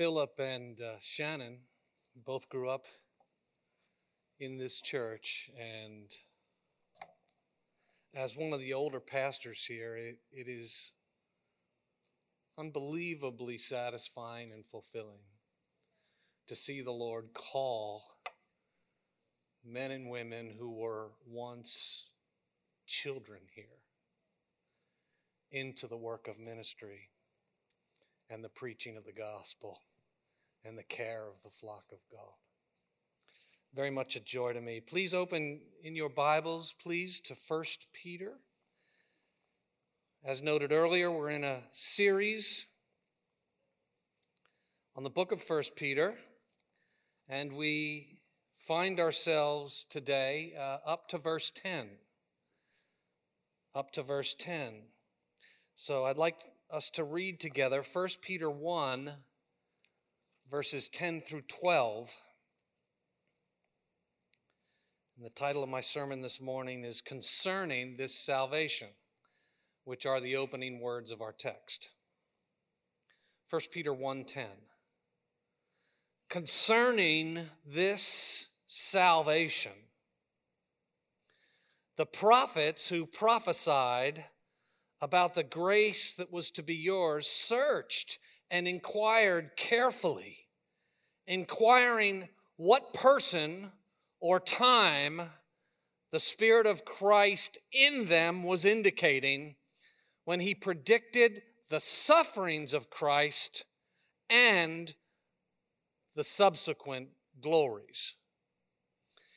Philip and uh, Shannon both grew up in this church, and as one of the older pastors here, it, it is unbelievably satisfying and fulfilling to see the Lord call men and women who were once children here into the work of ministry and the preaching of the gospel and the care of the flock of God. Very much a joy to me. Please open in your Bibles, please, to 1 Peter. As noted earlier, we're in a series on the book of 1 Peter, and we find ourselves today uh, up to verse 10. Up to verse 10. So I'd like us to read together 1 Peter 1, verses 10 through 12. And the title of my sermon this morning is Concerning This Salvation, which are the opening words of our text. 1 Peter 1:10 Concerning this salvation the prophets who prophesied about the grace that was to be yours searched and inquired carefully, inquiring what person or time the Spirit of Christ in them was indicating when he predicted the sufferings of Christ and the subsequent glories.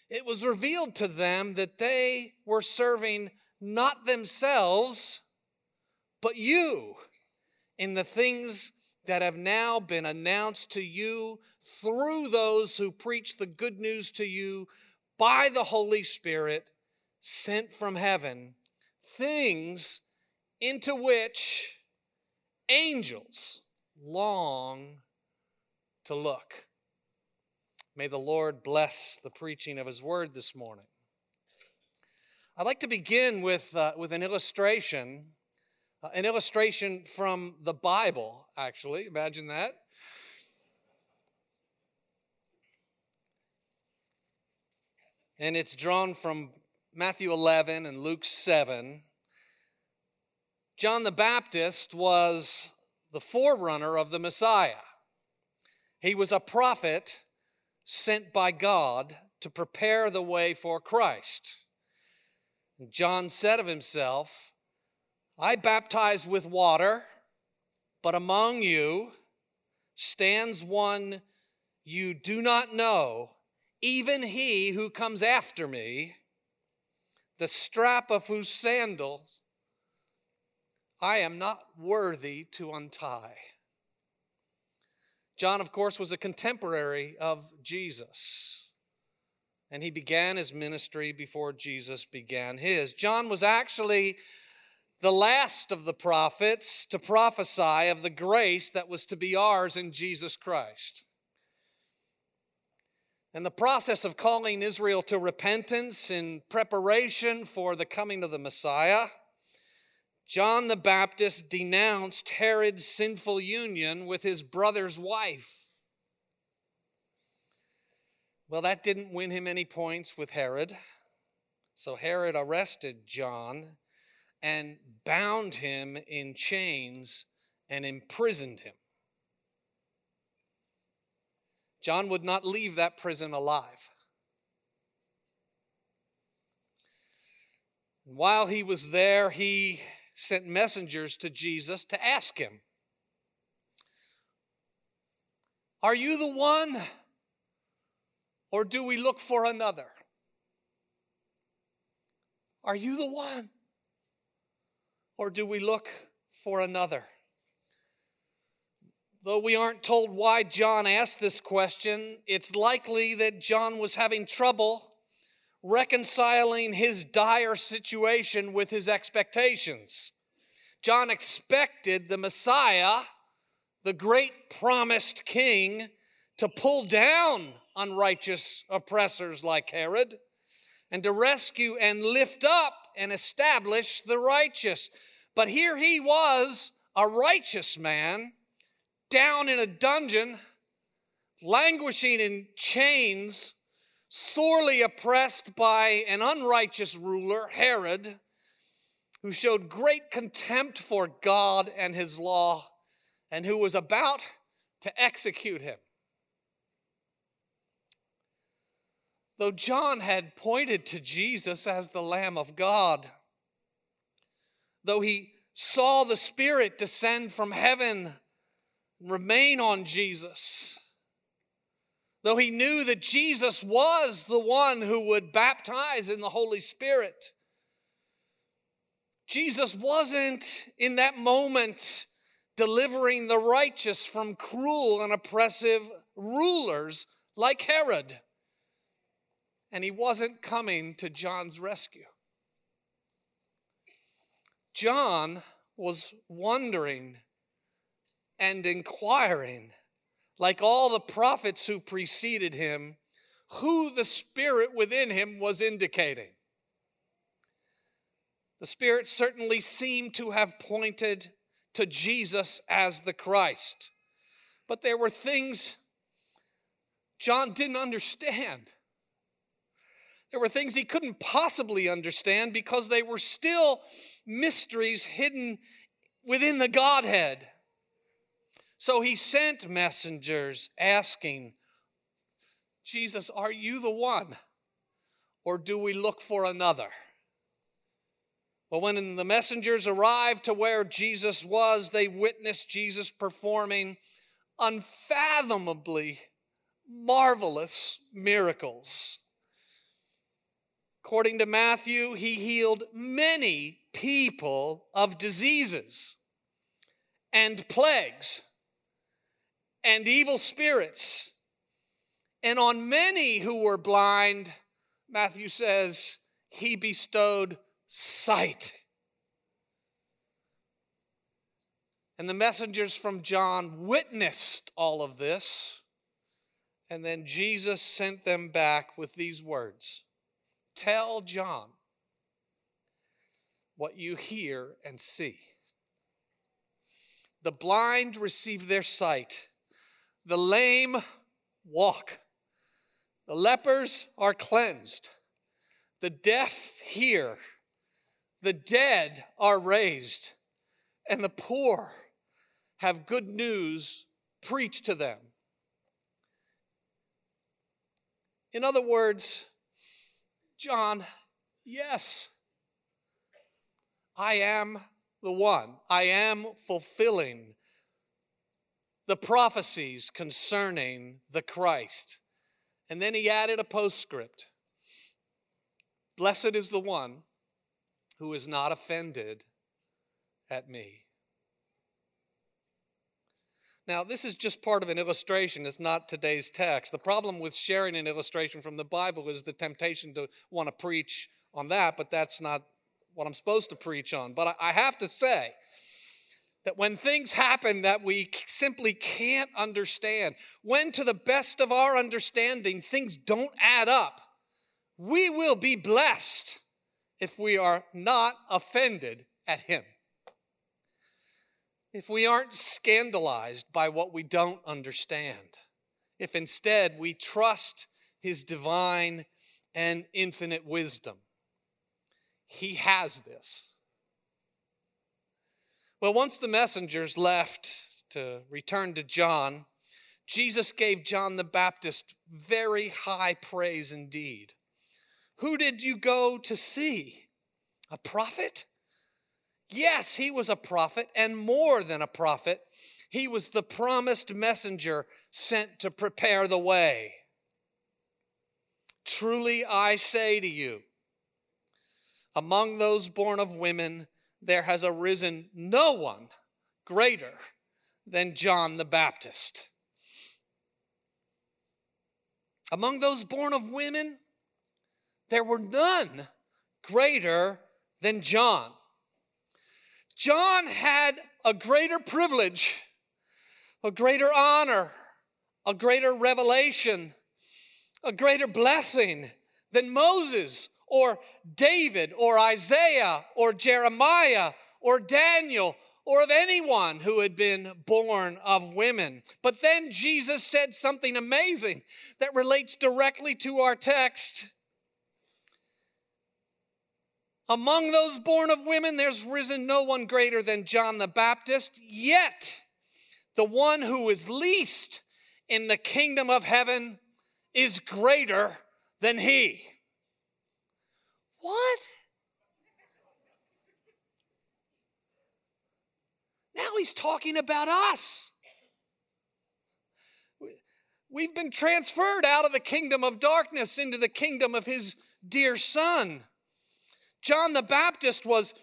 It was revealed to them that they were serving not themselves but you in the things that have now been announced to you through those who preach the good news to you by the Holy Spirit sent from heaven, things into which angels long to look. May the Lord bless the preaching of His word this morning. I'd like to begin with, uh, with an illustration uh, an illustration from the Bible, actually. Imagine that. And it's drawn from Matthew 11 and Luke 7. John the Baptist was the forerunner of the Messiah. He was a prophet sent by God to prepare the way for Christ. John said of himself, I baptize with water, but among you stands one you do not know, even he who comes after me, the strap of whose sandals I am not worthy to untie. John, of course, was a contemporary of Jesus, and he began his ministry before Jesus began his. John was actually the last of the prophets to prophesy of the grace that was to be ours in Jesus Christ. And the process of calling Israel to repentance in preparation for the coming of the Messiah, John the Baptist denounced Herod's sinful union with his brother's wife. Well, that didn't win him any points with Herod. So Herod arrested John and bound him in chains and imprisoned him. John would not leave that prison alive. While he was there, he sent messengers to Jesus to ask him, Are you the one, or do we look for another? Are you the one? Or do we look for another? Though we aren't told why John asked this question, it's likely that John was having trouble reconciling his dire situation with his expectations. John expected the Messiah, the great promised king, to pull down unrighteous oppressors like Herod and to rescue and lift up and establish the righteous. But here he was, a righteous man, down in a dungeon languishing in chains, sorely oppressed by an unrighteous ruler, Herod, who showed great contempt for God and his law, and who was about to execute him. Though John had pointed to Jesus as the Lamb of God, though he saw the Spirit descend from heaven and remain on Jesus, though he knew that Jesus was the one who would baptize in the Holy Spirit, Jesus wasn't in that moment delivering the righteous from cruel and oppressive rulers like Herod. And he wasn't coming to John's rescue. John was wondering and inquiring, like all the prophets who preceded him, who the Spirit within him was indicating. The Spirit certainly seemed to have pointed to Jesus as the Christ. But there were things John didn't understand. There were things he couldn't possibly understand because they were still mysteries hidden within the Godhead. So he sent messengers asking, Jesus, are you the one? Or do we look for another? But when the messengers arrived to where Jesus was, they witnessed Jesus performing unfathomably marvelous miracles. According to Matthew, he healed many people of diseases and plagues and evil spirits. And on many who were blind, Matthew says, he bestowed sight. And the messengers from John witnessed all of this. And then Jesus sent them back with these words Tell John what you hear and see. The blind receive their sight, the lame walk, the lepers are cleansed, the deaf hear. The dead are raised, and the poor have good news preached to them. In other words, John, yes, I am the one. I am fulfilling the prophecies concerning the Christ. And then he added a postscript Blessed is the one who is not offended at me. Now, this is just part of an illustration. It's not today's text. The problem with sharing an illustration from the Bible is the temptation to want to preach on that, but that's not what I'm supposed to preach on. But I have to say that when things happen that we simply can't understand, when to the best of our understanding things don't add up, we will be blessed if we are not offended at Him. If we aren't scandalized by what we don't understand. If instead we trust His divine and infinite wisdom. He has this. Well, once the messengers left to return to John, Jesus gave John the Baptist very high praise indeed. Who did you go to see? A prophet? Yes, he was a prophet, and more than a prophet. He was the promised messenger sent to prepare the way. Truly I say to you, among those born of women, there has arisen no one greater than John the Baptist. Among those born of women, there were none greater than John. John had a greater privilege, a greater honor, a greater revelation, a greater blessing than Moses or David or Isaiah or Jeremiah or Daniel or of anyone who had been born of women. But then Jesus said something amazing that relates directly to our text. Among those born of women, there's risen no one greater than John the Baptist, yet the one who is least in the kingdom of heaven is greater than he. What? Now he's talking about us. We've been transferred out of the kingdom of darkness into the kingdom of his dear son. John the Baptist was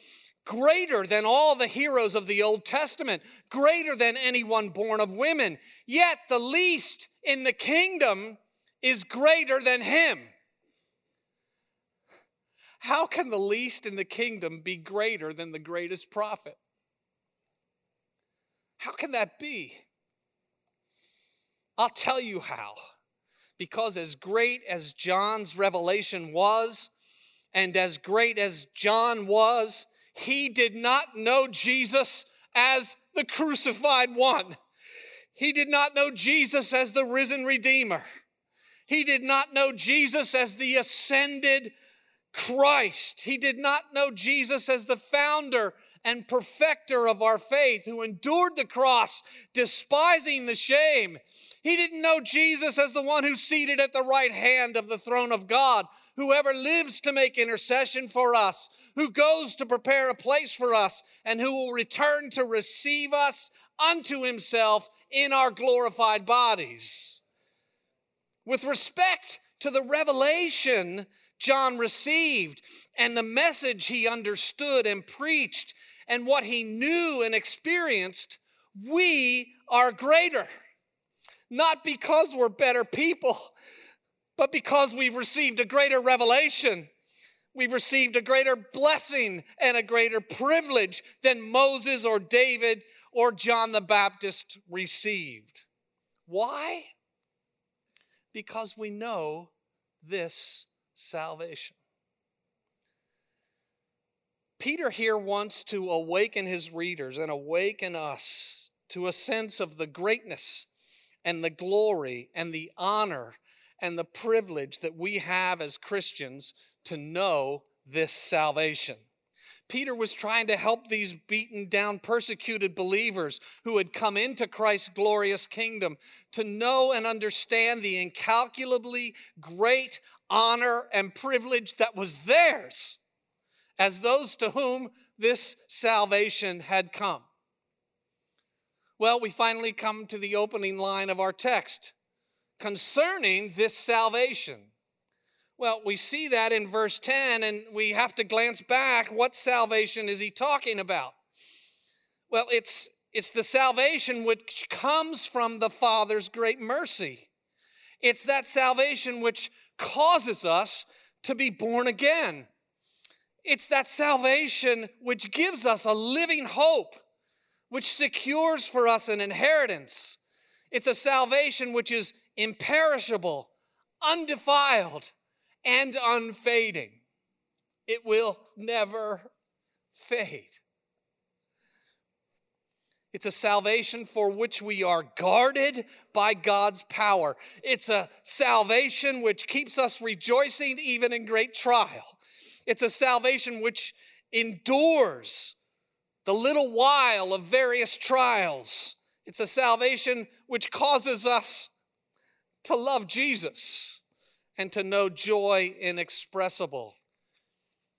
greater than all the heroes of the Old Testament, greater than anyone born of women. Yet the least in the kingdom is greater than him. How can the least in the kingdom be greater than the greatest prophet? How can that be? I'll tell you how. Because as great as John's revelation was, and as great as John was, he did not know Jesus as the crucified one. He did not know Jesus as the risen Redeemer. He did not know Jesus as the ascended Christ. He did not know Jesus as the founder and perfecter of our faith, who endured the cross, despising the shame. He didn't know Jesus as the one who's seated at the right hand of the throne of God, whoever lives to make intercession for us, who goes to prepare a place for us, and who will return to receive us unto himself in our glorified bodies. With respect to the revelation John received and the message he understood and preached, and what he knew and experienced, we are greater. Not because we're better people, but because we've received a greater revelation. We've received a greater blessing and a greater privilege than Moses or David or John the Baptist received. Why? Because we know this salvation. Peter here wants to awaken his readers and awaken us to a sense of the greatness and the glory and the honor and the privilege that we have as Christians to know this salvation. Peter was trying to help these beaten down, persecuted believers who had come into Christ's glorious kingdom to know and understand the incalculably great honor and privilege that was theirs as those to whom this salvation had come. Well, we finally come to the opening line of our text concerning this salvation. Well, we see that in verse 10, and we have to glance back. What salvation is he talking about? Well, it's, it's the salvation which comes from the Father's great mercy. It's that salvation which causes us to be born again. It's that salvation which gives us a living hope, which secures for us an inheritance. It's a salvation which is imperishable, undefiled, and unfading. It will never fade. It's a salvation for which we are guarded by God's power. It's a salvation which keeps us rejoicing even in great trial. It's a salvation which endures the little while of various trials. It's a salvation which causes us to love Jesus and to know joy inexpressible.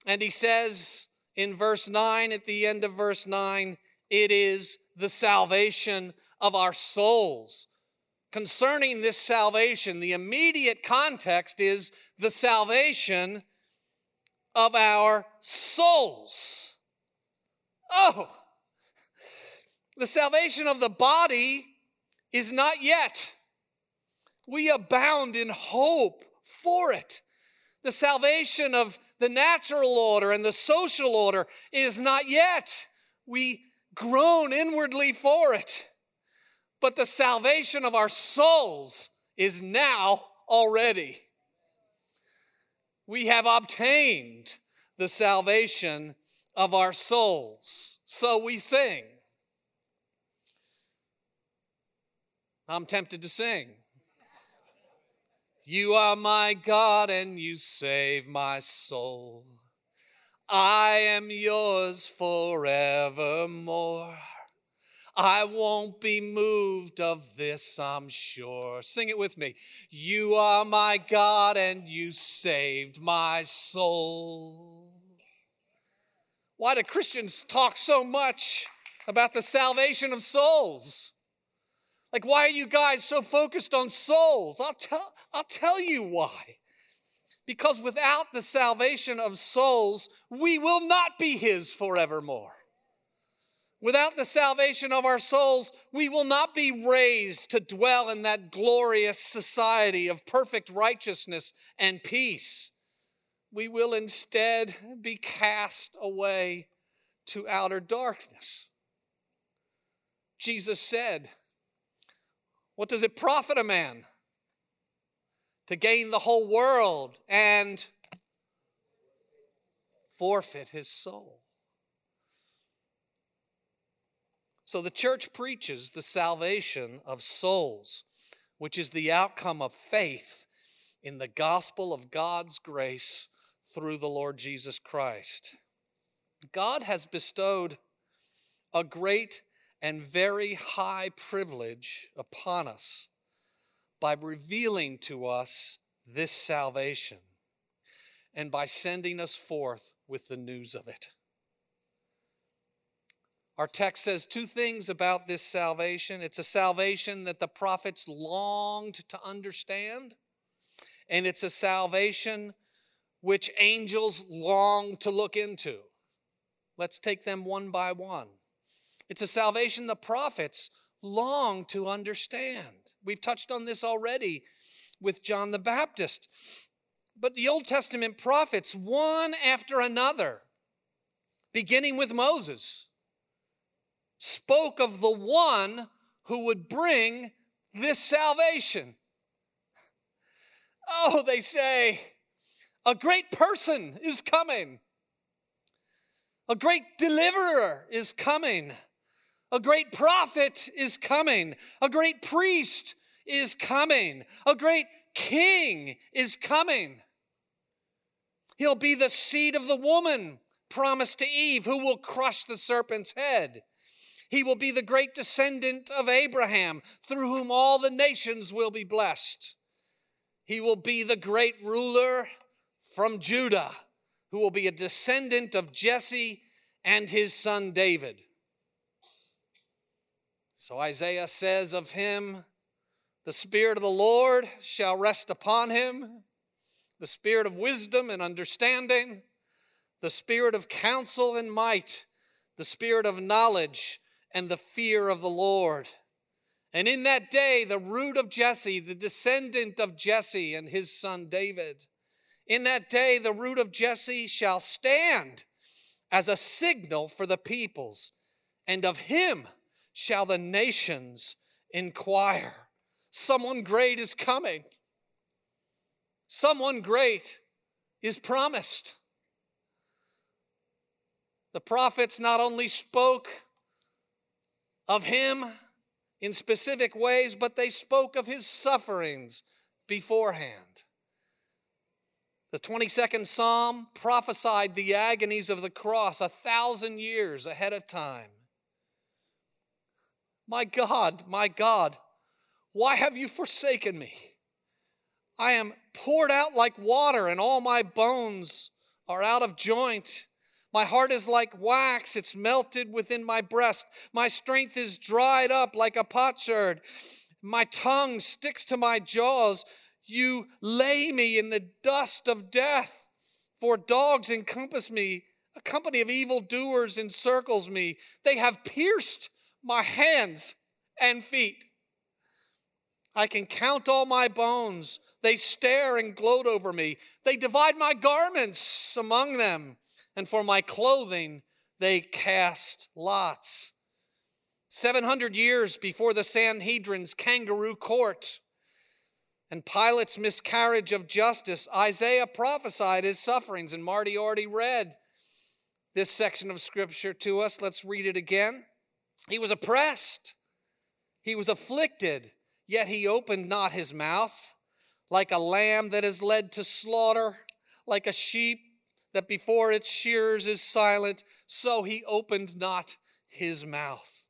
And he says in verse 9, at the end of verse 9, it is the salvation of our souls. Concerning this salvation, the immediate context is the salvation of our souls. Oh, the salvation of the body is not yet. We abound in hope for it. The salvation of the natural order and the social order is not yet. We groan inwardly for it. But the salvation of our souls is now already we have obtained the salvation of our souls. So we sing, I'm tempted to sing. You are my God and you save my soul. I am yours forevermore. I won't be moved of this, I'm sure. Sing it with me. You are my God and you saved my soul. Why do Christians talk so much about the salvation of souls? Like, why are you guys so focused on souls? I'll tell, I'll tell you why. Because without the salvation of souls, we will not be His forevermore. Without the salvation of our souls, we will not be raised to dwell in that glorious society of perfect righteousness and peace. We will instead be cast away to outer darkness. Jesus said, What does it profit a man to gain the whole world and forfeit his soul? So the church preaches the salvation of souls, which is the outcome of faith in the gospel of God's grace through the Lord Jesus Christ. God has bestowed a great and very high privilege upon us by revealing to us this salvation and by sending us forth with the news of it. Our text says two things about this salvation it's a salvation that the prophets longed to understand, and it's a salvation which angels long to look into. Let's take them one by one. It's a salvation the prophets long to understand. We've touched on this already with John the Baptist. But the Old Testament prophets, one after another, beginning with Moses, spoke of the one who would bring this salvation. Oh, they say, a great person is coming. A great deliverer is coming. A great prophet is coming. A great priest is coming. A great king is coming. He'll be the seed of the woman promised to Eve, who will crush the serpent's head. He will be the great descendant of Abraham, through whom all the nations will be blessed. He will be the great ruler from Judah, who will be a descendant of Jesse and his son David. So Isaiah says of him, The Spirit of the Lord shall rest upon him, the Spirit of wisdom and understanding, the Spirit of counsel and might, the Spirit of knowledge and the fear of the Lord. And in that day, the root of Jesse, the descendant of Jesse and his son David, in that day, the root of Jesse shall stand as a signal for the peoples, and of him shall the nations inquire. Someone great is coming. Someone great is promised. The prophets not only spoke of him in specific ways, but they spoke of his sufferings beforehand. The 22nd Psalm prophesied the agonies of the cross a thousand years ahead of time. My God, my God, why have you forsaken me? I am poured out like water, and all my bones are out of joint. My heart is like wax, it's melted within my breast. My strength is dried up like a potsherd. My tongue sticks to my jaws. You lay me in the dust of death, for dogs encompass me. A company of evildoers encircles me. They have pierced my hands and feet. I can count all my bones. They stare and gloat over me. They divide my garments among them and for my clothing they cast lots. 700 years before the Sanhedrin's kangaroo court and Pilate's miscarriage of justice, Isaiah prophesied his sufferings, and Marty already read this section of scripture to us. Let's read it again. He was oppressed, he was afflicted, yet he opened not his mouth, like a lamb that is led to slaughter, like a sheep that before its shears is silent, so he opened not his mouth.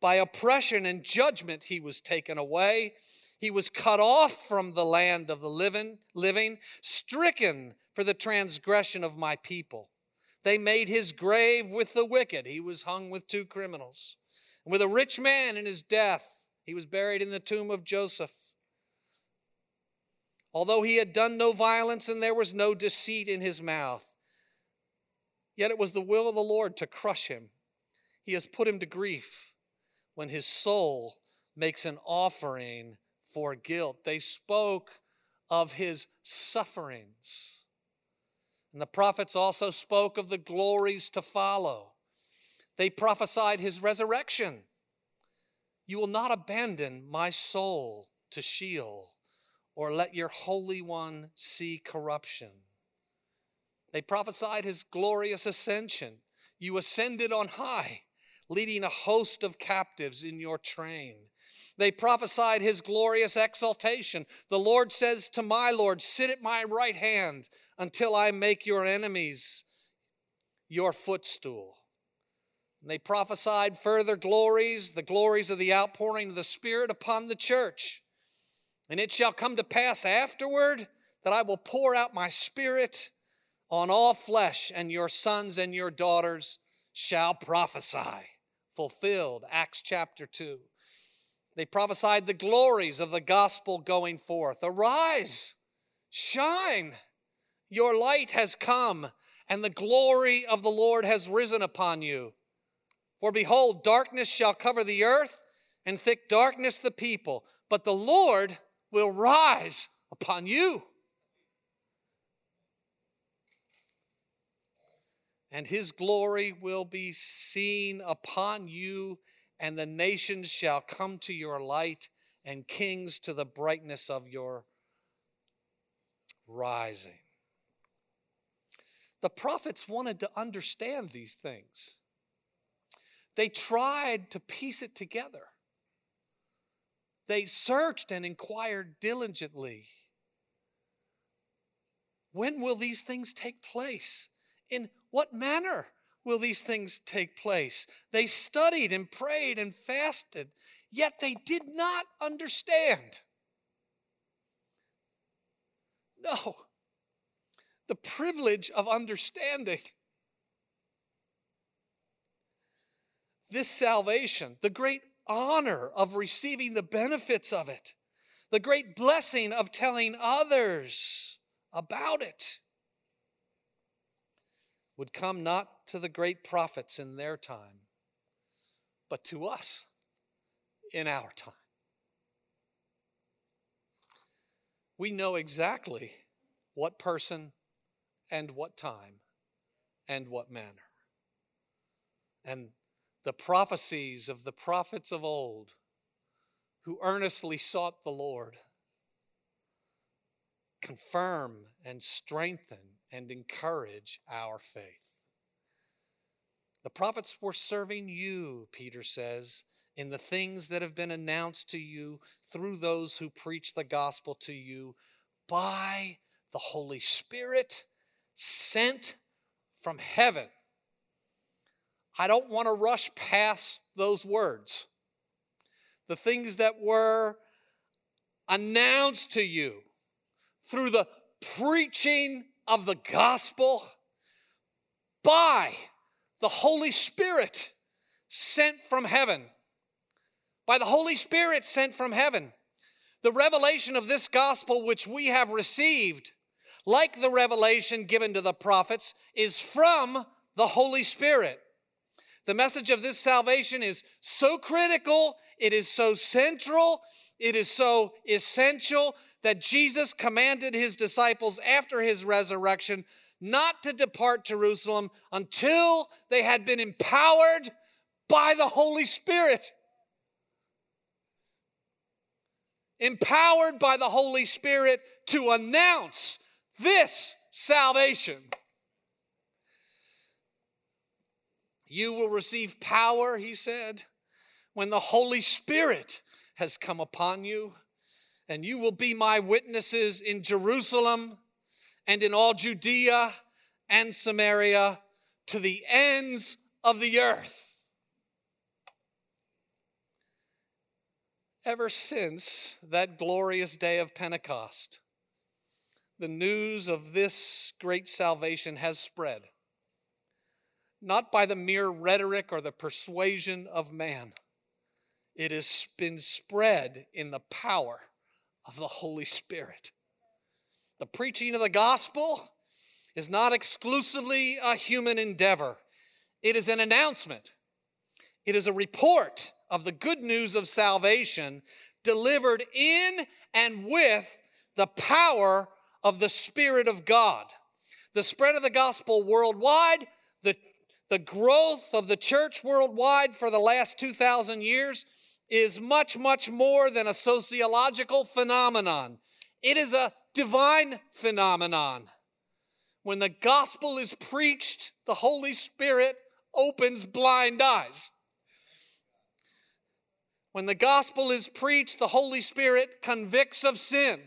By oppression and judgment he was taken away. He was cut off from the land of the living, living, stricken for the transgression of my people. They made his grave with the wicked. He was hung with two criminals. And with a rich man in his death, he was buried in the tomb of Joseph. Although he had done no violence and there was no deceit in his mouth, yet it was the will of the Lord to crush him. He has put him to grief when his soul makes an offering for guilt. They spoke of his sufferings. And the prophets also spoke of the glories to follow. They prophesied his resurrection. You will not abandon my soul to Sheol or let your Holy One see corruption. They prophesied his glorious ascension. You ascended on high, leading a host of captives in your train. They prophesied his glorious exaltation. The Lord says to my Lord, Sit at my right hand until I make your enemies your footstool. And they prophesied further glories, the glories of the outpouring of the Spirit upon the church. And it shall come to pass afterward that I will pour out my Spirit on all flesh, and your sons and your daughters shall prophesy. Fulfilled, Acts chapter 2. They prophesied the glories of the gospel going forth. Arise, shine, your light has come, and the glory of the Lord has risen upon you. For behold, darkness shall cover the earth, and thick darkness the people, but the Lord will rise upon you. And his glory will be seen upon you and the nations shall come to your light, and kings to the brightness of your rising. The prophets wanted to understand these things. They tried to piece it together. They searched and inquired diligently. When will these things take place? In what manner will these things take place? They studied and prayed and fasted, yet they did not understand. No, the privilege of understanding. This salvation, the great honor of receiving the benefits of it, the great blessing of telling others about it would come not to the great prophets in their time, but to us in our time. We know exactly what person and what time and what manner. And the prophecies of the prophets of old who earnestly sought the Lord confirm and strengthen and encourage our faith. The prophets were serving you, Peter says, in the things that have been announced to you through those who preach the gospel to you by the Holy Spirit sent from heaven. I don't want to rush past those words. The things that were announced to you through the preaching of the gospel by the Holy Spirit sent from heaven. By the Holy Spirit sent from heaven. The revelation of this gospel, which we have received, like the revelation given to the prophets, is from the Holy Spirit. The message of this salvation is so critical, it is so central, it is so essential that Jesus commanded his disciples after his resurrection not to depart Jerusalem until they had been empowered by the Holy Spirit. Empowered by the Holy Spirit to announce this salvation. You will receive power, he said, when the Holy Spirit has come upon you, and you will be my witnesses in Jerusalem and in all Judea and Samaria to the ends of the earth. Ever since that glorious day of Pentecost, the news of this great salvation has spread, not by the mere rhetoric or the persuasion of man. It has been spread in the power of the Holy Spirit. The preaching of the gospel is not exclusively a human endeavor, it is an announcement, it is a report of the good news of salvation delivered in and with the power of the Spirit of God. The spread of the gospel worldwide, the, the growth of the church worldwide for the last 2,000 years is much, much more than a sociological phenomenon. It is a divine phenomenon. When the gospel is preached, the Holy Spirit opens blind eyes. When the gospel is preached, the Holy Spirit convicts of sin.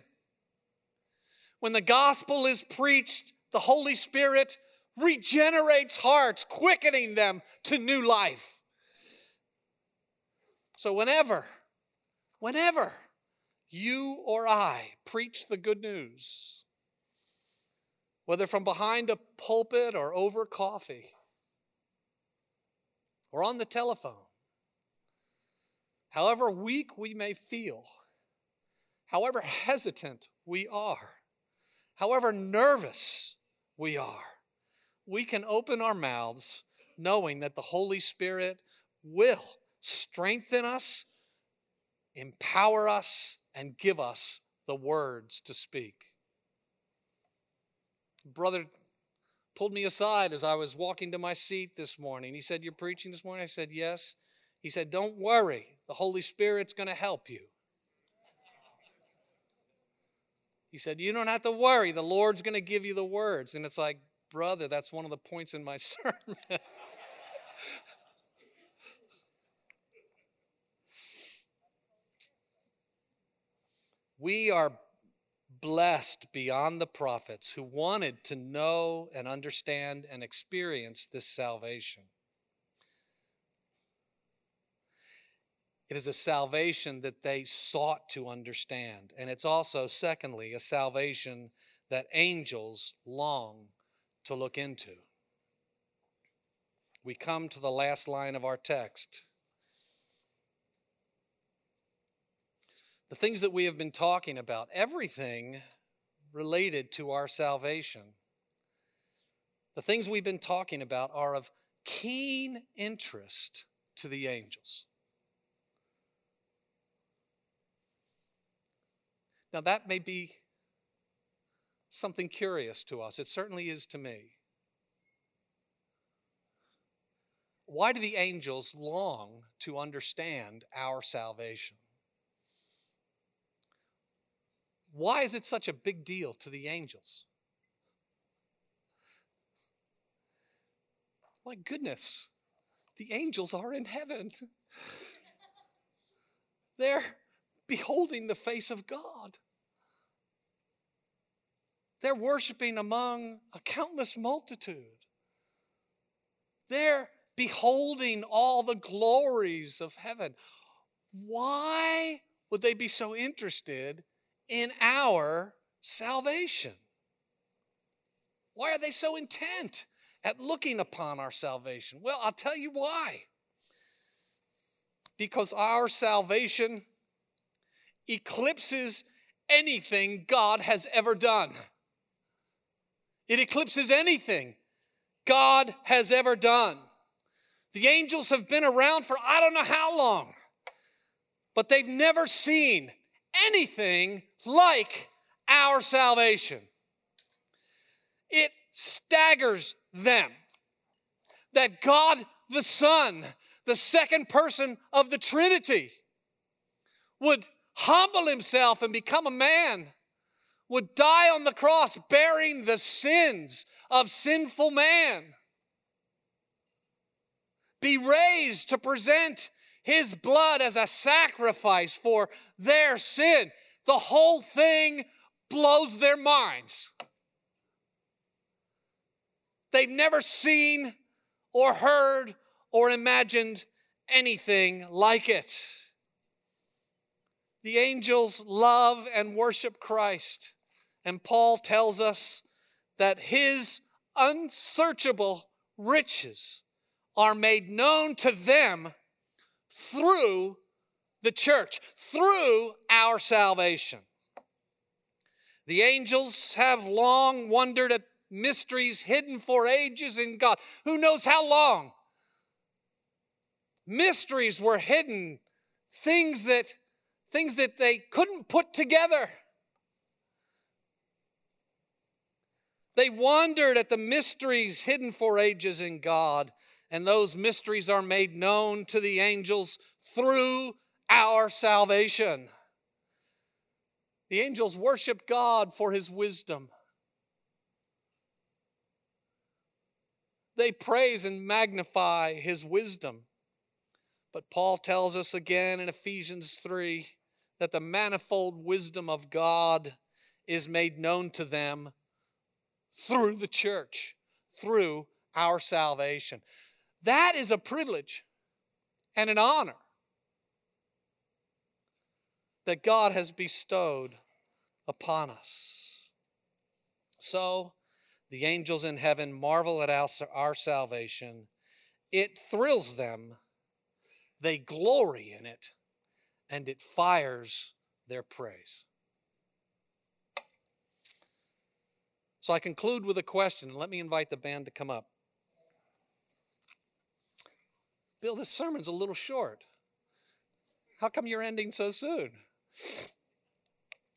When the gospel is preached, the Holy Spirit regenerates hearts, quickening them to new life. So, whenever, whenever you or I preach the good news, whether from behind a pulpit or over coffee or on the telephone, however weak we may feel, however hesitant we are, however nervous we are, we can open our mouths knowing that the Holy Spirit will strengthen us, empower us, and give us the words to speak. Brother pulled me aside as I was walking to my seat this morning. He said, You're preaching this morning? I said, Yes. He said, Don't worry, the Holy Spirit's going to help you. He said, You don't have to worry. The Lord's going to give you the words. And it's like, brother, that's one of the points in my sermon. we are blessed beyond the prophets who wanted to know and understand and experience this salvation. It is a salvation that they sought to understand. And it's also, secondly, a salvation that angels long to look into. We come to the last line of our text. The things that we have been talking about, everything related to our salvation, the things we've been talking about are of keen interest to the angels. Now, that may be something curious to us. It certainly is to me. Why do the angels long to understand our salvation? Why is it such a big deal to the angels? My goodness, the angels are in heaven. They're beholding the face of God. They're worshiping among a countless multitude. They're beholding all the glories of heaven. Why would they be so interested in our salvation? Why are they so intent at looking upon our salvation? Well, I'll tell you why. Because our salvation eclipses anything God has ever done. It eclipses anything God has ever done. The angels have been around for I don't know how long, but they've never seen anything like our salvation. It staggers them that God the Son, the second person of the Trinity, would humble himself and become a man, would die on the cross bearing the sins of sinful man, be raised to present his blood as a sacrifice for their sin. The whole thing blows their minds. They've never seen or heard or imagined anything like it. The angels love and worship Christ. And Paul tells us that his unsearchable riches are made known to them through the church, through our salvation. The angels have long wondered at mysteries hidden for ages in God. Who knows how long? Mysteries were hidden, things that things that they couldn't put together. They wondered at the mysteries hidden for ages in God, and those mysteries are made known to the angels through our salvation. The angels worship God for his wisdom. They praise and magnify his wisdom. But Paul tells us again in Ephesians 3 that the manifold wisdom of God is made known to them through the church, through our salvation. That is a privilege and an honor that God has bestowed upon us. So, the angels in heaven marvel at our, salvation. It thrills them, they glory in it, and it fires their praise. So I conclude with a question. Let me invite the band to come up. Bill, this sermon's a little short. How come you're ending so soon?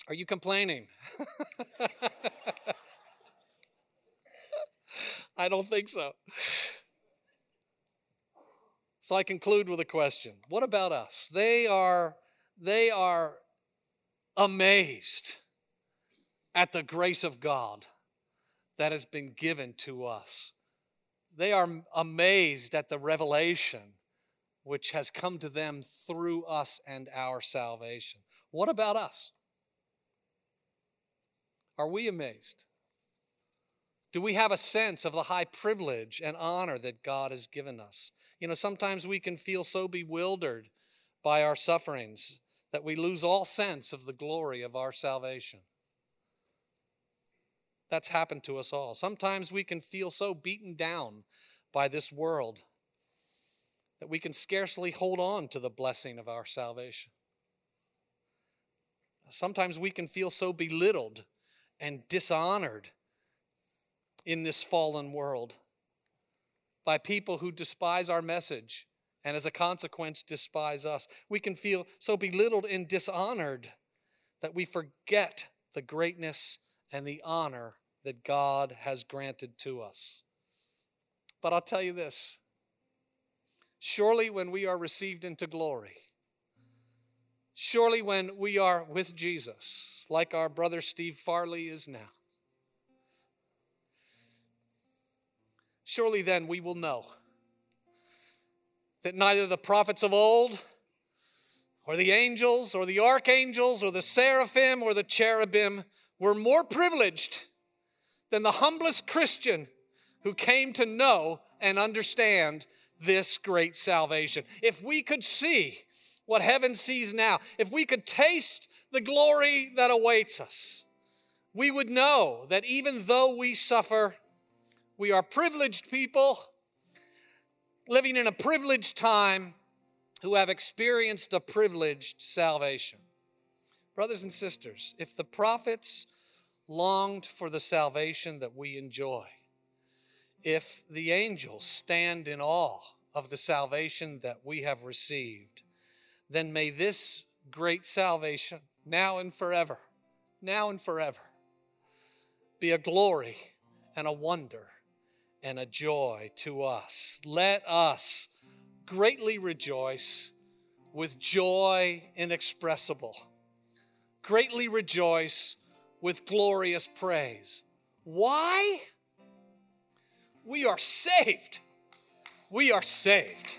Are you complaining? I don't think so. So I conclude with a question. What about us? They are they are amazed at the grace of God that has been given to us. They are amazed at the revelation which has come to them through us and our salvation. What about us? Are we amazed? Do we have a sense of the high privilege and honor that God has given us? You know, sometimes we can feel so bewildered by our sufferings that we lose all sense of the glory of our salvation. That's happened to us all. Sometimes we can feel so beaten down by this world that we can scarcely hold on to the blessing of our salvation. Sometimes we can feel so belittled and dishonored in this fallen world by people who despise our message and as a consequence despise us. We can feel so belittled and dishonored that we forget the greatness and the honor that God has granted to us. But I'll tell you this surely when we are received into glory, surely when we are with Jesus, like our brother Steve Farley is now, surely then we will know that neither the prophets of old, or the angels, or the archangels, or the seraphim, or the cherubim were more privileged than the humblest Christian who came to know and understand this great salvation. If we could see what heaven sees now, if we could taste the glory that awaits us, we would know that even though we suffer, we are privileged people living in a privileged time who have experienced a privileged salvation. Brothers and sisters, if the prophets longed for the salvation that we enjoy, if the angels stand in awe of the salvation that we have received, then may this great salvation, now and forever, now and forever, be a glory and a wonder and a joy to us. Let us greatly rejoice with joy inexpressible, greatly rejoice with glorious praise. Why? We are saved. We are saved.